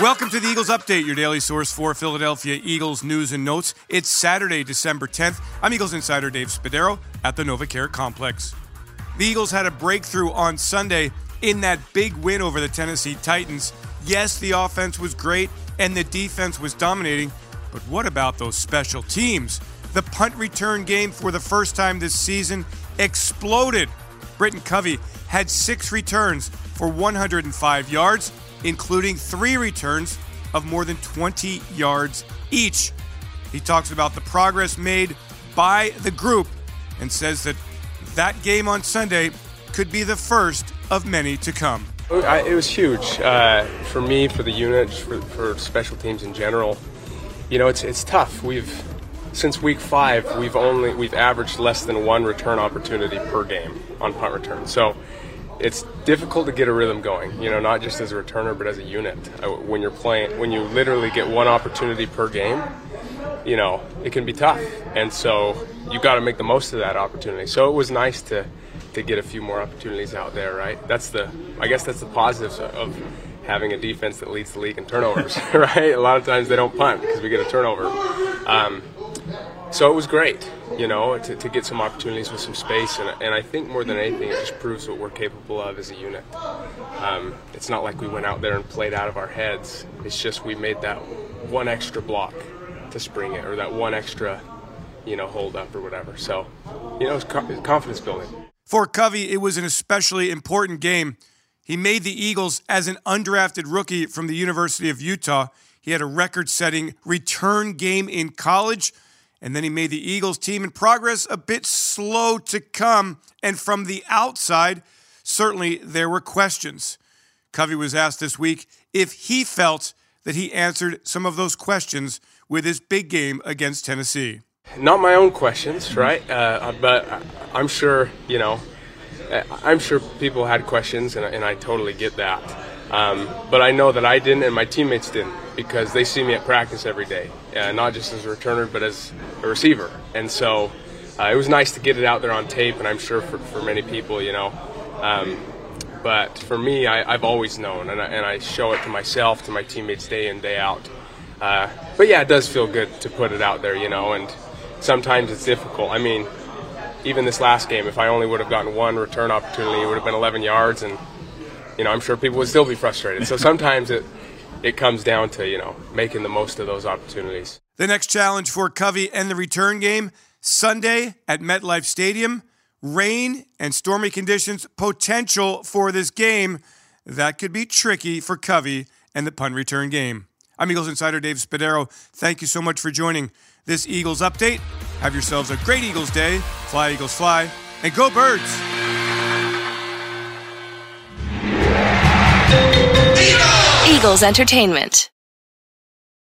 Welcome to the Eagles Update, your daily source for Philadelphia Eagles news and notes. It's Saturday, December 10th. I'm Eagles insider Dave Spadaro at the NovaCare Complex. The Eagles had a breakthrough on Sunday in that big win over the Tennessee Titans. Yes, the offense was great and the defense was dominating, but what about those special teams? The punt return game for the first time this season exploded. Britain Covey had six returns for 105 yards including three returns of more than 20 yards each. He talks about the progress made by the group and says that that game on Sunday could be the first of many to come. It was huge uh, for me, for the unit, for, for special teams in general. You know, it's it's tough. We've since week five, we've only we've averaged less than one return opportunity per game on punt return. So it's difficult to get a rhythm going. You know, not just as a returner, but as a unit. Uh, when you're playing, when you literally get one opportunity per game, you know, it can be tough. And so you got to make the most of that opportunity. So it was nice to to get a few more opportunities out there. Right. That's the, I guess that's the positives of having a defense that leads the league in turnovers. right. A lot of times they don't punt because we get a turnover. Um, so it was great, you know, to, to get some opportunities with some space, and, and I think more than anything, it just proves what we're capable of as a unit. Um, it's not like we went out there and played out of our heads. It's just we made that one extra block to spring it, or that one extra, you know, hold up or whatever. So, you know, it's confidence building. For Covey, it was an especially important game. He made the Eagles as an undrafted rookie from the University of Utah. He had a record setting return game in college and then he made the Eagles team in progress a bit slow to come. And from the outside, certainly there were questions. Covey was asked this week if he felt that he answered some of those questions with his big game against Tennessee. Not my own questions, right? Uh, but I'm sure, you know, I'm sure people had questions, and, and I totally get that. Um, but I know that I didn't, and my teammates didn't because they see me at practice every day, uh, not just as a returner, but as a receiver. And so uh, it was nice to get it out there on tape, and I'm sure for, for many people, you know. Um, but for me, I, have always known, and I, and I, show it to myself, to my teammates day in, day out. Uh, but yeah, it does feel good to put it out there, you know, and sometimes it's difficult. I mean, even this last game, if I only would have gotten one return opportunity, it would have been 11 yards, and, you know, I'm sure people would still be frustrated. So sometimes it, it comes down to, you know, making the most of those opportunities. The next challenge for Covey and the return game Sunday at MetLife Stadium. Rain and stormy conditions potential for this game. That could be tricky for Covey and the punt return game. I'm Eagles insider Dave Spadaro. Thank you so much for joining this Eagles update. Have yourselves a great Eagles day. Fly, Eagles, fly, and go, birds! Eagles Entertainment.